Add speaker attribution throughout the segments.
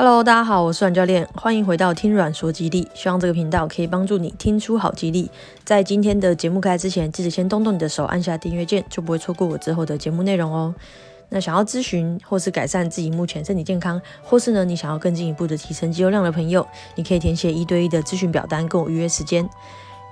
Speaker 1: Hello，大家好，我是阮教练，欢迎回到听阮说肌力。希望这个频道可以帮助你听出好肌力。在今天的节目开之前，记得先动动你的手，按下订阅键，就不会错过我之后的节目内容哦。那想要咨询或是改善自己目前身体健康，或是呢你想要更进一步的提升肌肉量的朋友，你可以填写一对一的咨询表单，跟我预约时间。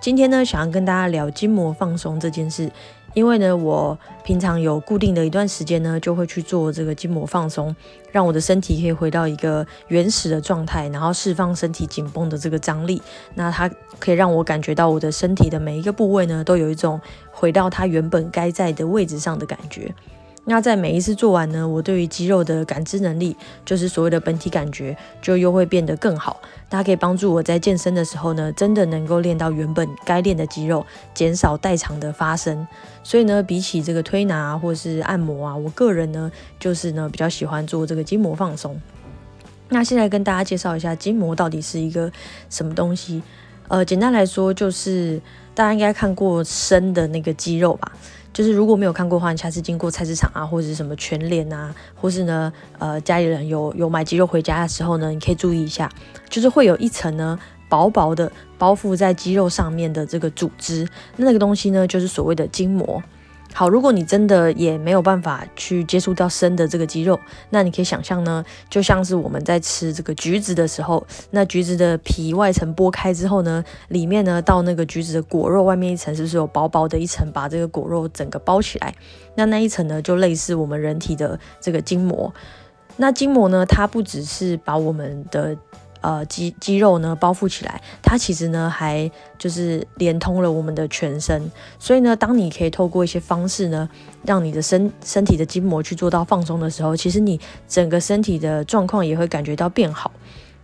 Speaker 1: 今天呢，想要跟大家聊筋膜放松这件事。因为呢，我平常有固定的一段时间呢，就会去做这个筋膜放松，让我的身体可以回到一个原始的状态，然后释放身体紧绷的这个张力。那它可以让我感觉到我的身体的每一个部位呢，都有一种回到它原本该在的位置上的感觉。那在每一次做完呢，我对于肌肉的感知能力，就是所谓的本体感觉，就又会变得更好。它可以帮助我在健身的时候呢，真的能够练到原本该练的肌肉，减少代偿的发生。所以呢，比起这个推拿或是按摩啊，我个人呢，就是呢比较喜欢做这个筋膜放松。那现在跟大家介绍一下筋膜到底是一个什么东西。呃，简单来说，就是大家应该看过生的那个鸡肉吧。就是如果没有看过的话，你下次经过菜市场啊，或者是什么全联啊，或是呢，呃，家里人有有买鸡肉回家的时候呢，你可以注意一下，就是会有一层呢薄薄的包覆在鸡肉上面的这个组织，那个东西呢就是所谓的筋膜。好，如果你真的也没有办法去接触到生的这个肌肉，那你可以想象呢，就像是我们在吃这个橘子的时候，那橘子的皮外层剥开之后呢，里面呢到那个橘子的果肉外面一层，是不是有薄薄的一层把这个果肉整个包起来？那那一层呢，就类似我们人体的这个筋膜。那筋膜呢，它不只是把我们的呃，肌肌肉呢包覆起来，它其实呢还就是连通了我们的全身，所以呢，当你可以透过一些方式呢，让你的身身体的筋膜去做到放松的时候，其实你整个身体的状况也会感觉到变好。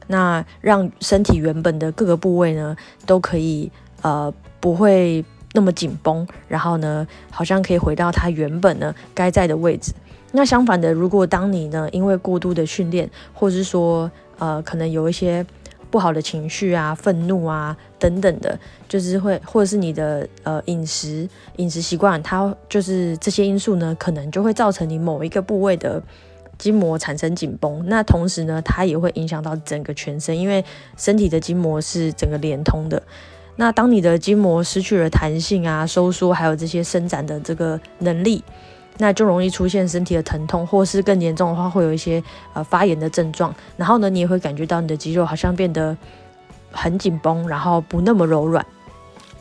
Speaker 1: 那让身体原本的各个部位呢都可以呃不会那么紧绷，然后呢好像可以回到它原本呢该在的位置。那相反的，如果当你呢因为过度的训练，或是说呃，可能有一些不好的情绪啊、愤怒啊等等的，就是会，或者是你的呃饮食饮食习惯，它就是这些因素呢，可能就会造成你某一个部位的筋膜产生紧绷。那同时呢，它也会影响到整个全身，因为身体的筋膜是整个连通的。那当你的筋膜失去了弹性啊、收缩，还有这些伸展的这个能力。那就容易出现身体的疼痛，或是更严重的话，会有一些呃发炎的症状。然后呢，你也会感觉到你的肌肉好像变得很紧绷，然后不那么柔软。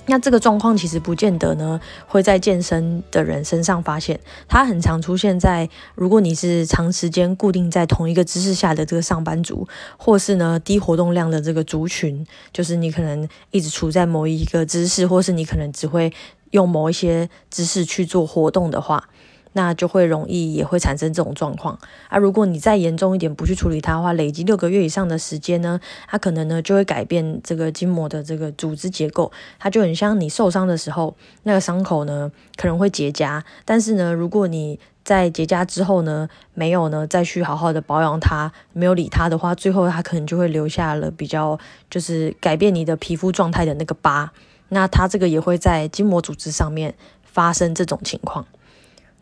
Speaker 1: 那这个状况其实不见得呢会在健身的人身上发现，它很常出现在如果你是长时间固定在同一个姿势下的这个上班族，或是呢低活动量的这个族群，就是你可能一直处在某一个姿势，或是你可能只会用某一些姿势去做活动的话。那就会容易也会产生这种状况啊！如果你再严重一点，不去处理它的话，累积六个月以上的时间呢，它可能呢就会改变这个筋膜的这个组织结构，它就很像你受伤的时候，那个伤口呢可能会结痂，但是呢，如果你在结痂之后呢，没有呢再去好好的保养它，没有理它的话，最后它可能就会留下了比较就是改变你的皮肤状态的那个疤，那它这个也会在筋膜组织上面发生这种情况。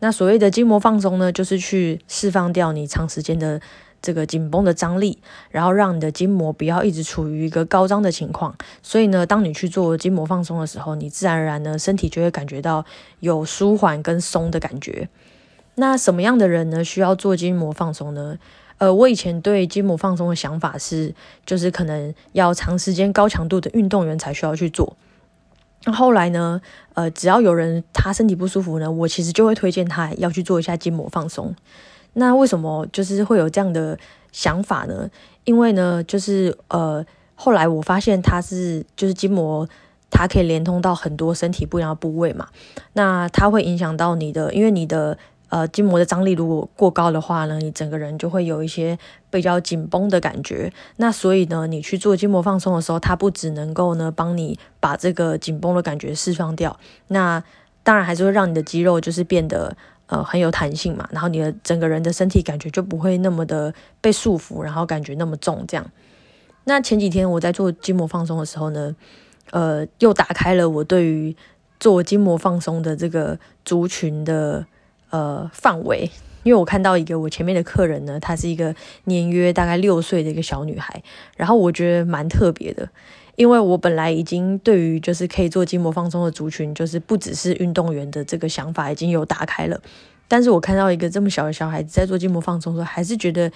Speaker 1: 那所谓的筋膜放松呢，就是去释放掉你长时间的这个紧绷的张力，然后让你的筋膜不要一直处于一个高张的情况。所以呢，当你去做筋膜放松的时候，你自然而然呢，身体就会感觉到有舒缓跟松的感觉。那什么样的人呢，需要做筋膜放松呢？呃，我以前对筋膜放松的想法是，就是可能要长时间高强度的运动员才需要去做。那后来呢，呃，只要有人他身体不舒服呢，我其实就会推荐他要去做一下筋膜放松。那为什么就是会有这样的想法呢？因为呢，就是呃，后来我发现它是就是筋膜，它可以连通到很多身体不一样的部位嘛。那它会影响到你的，因为你的。呃，筋膜的张力如果过高的话呢，你整个人就会有一些比较紧绷的感觉。那所以呢，你去做筋膜放松的时候，它不只能够呢帮你把这个紧绷的感觉释放掉，那当然还是会让你的肌肉就是变得呃很有弹性嘛。然后你的整个人的身体感觉就不会那么的被束缚，然后感觉那么重这样。那前几天我在做筋膜放松的时候呢，呃，又打开了我对于做筋膜放松的这个族群的。呃，范围因为我看到一个我前面的客人呢，她是一个年约大概六岁的一个小女孩，然后我觉得蛮特别的，因为我本来已经对于就是可以做筋膜放松的族群，就是不只是运动员的这个想法已经有打开了，但是我看到一个这么小的小孩子在做筋膜放松的时候，还是觉得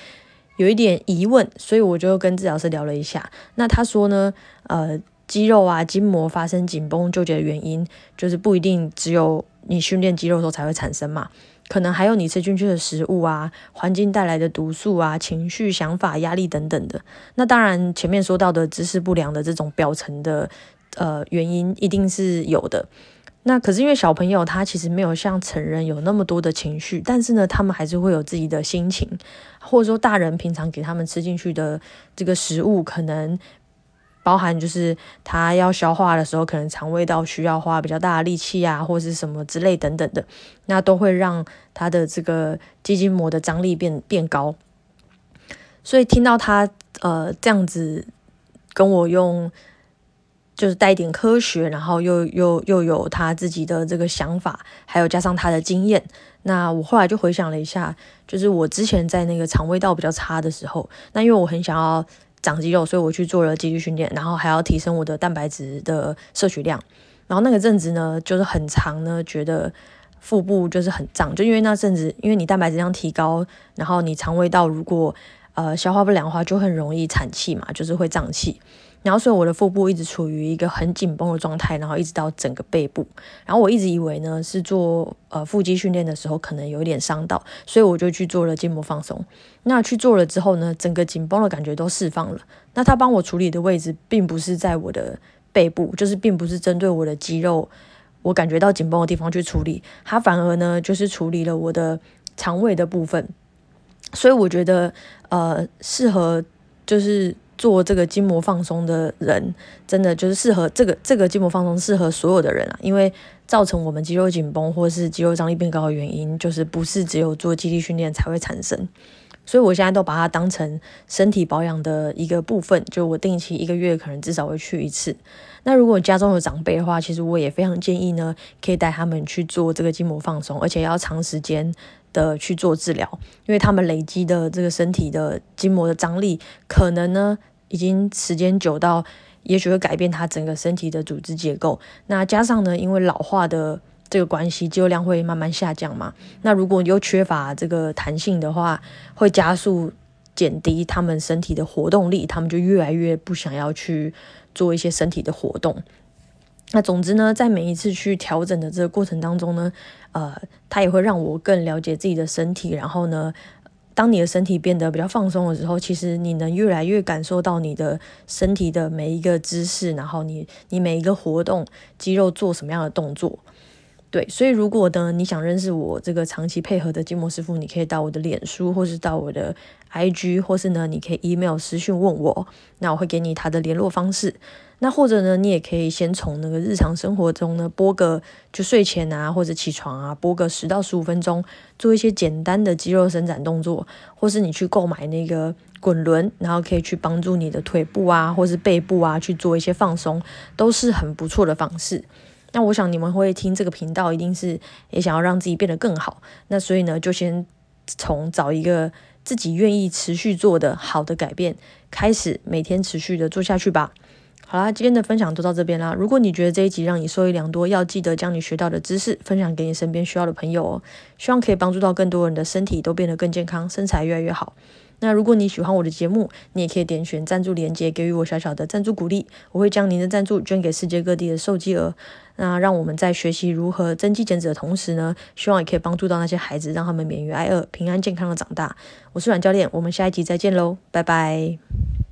Speaker 1: 有一点疑问，所以我就跟治疗师聊了一下，那他说呢，呃。肌肉啊，筋膜发生紧绷纠结的原因，就是不一定只有你训练肌肉的时候才会产生嘛，可能还有你吃进去的食物啊，环境带来的毒素啊，情绪、想法、压力等等的。那当然，前面说到的姿势不良的这种表层的呃原因，一定是有的。那可是因为小朋友他其实没有像成人有那么多的情绪，但是呢，他们还是会有自己的心情，或者说大人平常给他们吃进去的这个食物可能。包含就是他要消化的时候，可能肠胃道需要花比较大的力气啊，或是什么之类等等的，那都会让他的这个肌筋膜的张力变变高。所以听到他呃这样子跟我用，就是带一点科学，然后又又又有他自己的这个想法，还有加上他的经验，那我后来就回想了一下，就是我之前在那个肠胃道比较差的时候，那因为我很想要。长肌肉，所以我去做了肌力训练，然后还要提升我的蛋白质的摄取量。然后那个阵子呢，就是很长呢，觉得腹部就是很胀，就因为那阵子，因为你蛋白质量提高，然后你肠胃道如果呃消化不良的话，就很容易产气嘛，就是会胀气。然后，所以我的腹部一直处于一个很紧绷的状态，然后一直到整个背部。然后我一直以为呢是做呃腹肌训练的时候可能有一点伤到，所以我就去做了筋膜放松。那去做了之后呢，整个紧绷的感觉都释放了。那他帮我处理的位置并不是在我的背部，就是并不是针对我的肌肉，我感觉到紧绷的地方去处理，他反而呢就是处理了我的肠胃的部分。所以我觉得呃适合就是。做这个筋膜放松的人，真的就是适合这个这个筋膜放松适合所有的人啊，因为造成我们肌肉紧绷或是肌肉张力变高的原因，就是不是只有做肌力训练才会产生。所以我现在都把它当成身体保养的一个部分，就我定期一个月可能至少会去一次。那如果家中有长辈的话，其实我也非常建议呢，可以带他们去做这个筋膜放松，而且要长时间的去做治疗，因为他们累积的这个身体的筋膜的张力，可能呢已经时间久到，也许会改变他整个身体的组织结构。那加上呢，因为老化的这个关系，肌肉量会慢慢下降嘛。那如果你又缺乏这个弹性的话，会加速减低他们身体的活动力，他们就越来越不想要去做一些身体的活动。那总之呢，在每一次去调整的这个过程当中呢，呃，它也会让我更了解自己的身体。然后呢，当你的身体变得比较放松的时候，其实你能越来越感受到你的身体的每一个姿势，然后你你每一个活动，肌肉做什么样的动作。对，所以如果呢，你想认识我这个长期配合的筋膜师傅，你可以到我的脸书，或是到我的 IG，或是呢，你可以 email 私讯问我，那我会给你他的联络方式。那或者呢，你也可以先从那个日常生活中呢，播个就睡前啊，或者起床啊，播个十到十五分钟，做一些简单的肌肉伸展动作，或是你去购买那个滚轮，然后可以去帮助你的腿部啊，或是背部啊去做一些放松，都是很不错的方式。那我想你们会听这个频道，一定是也想要让自己变得更好。那所以呢，就先从找一个自己愿意持续做的好的改变开始，每天持续的做下去吧。好啦，今天的分享就到这边啦。如果你觉得这一集让你受益良多，要记得将你学到的知识分享给你身边需要的朋友哦。希望可以帮助到更多人的身体都变得更健康，身材越来越好。那如果你喜欢我的节目，你也可以点选赞助链接，给予我小小的赞助鼓励。我会将您的赞助捐给世界各地的受饥儿。那让我们在学习如何增肌减脂的同时呢，希望也可以帮助到那些孩子，让他们免于挨饿，平安健康的长大。我是阮教练，我们下一集再见喽，拜拜。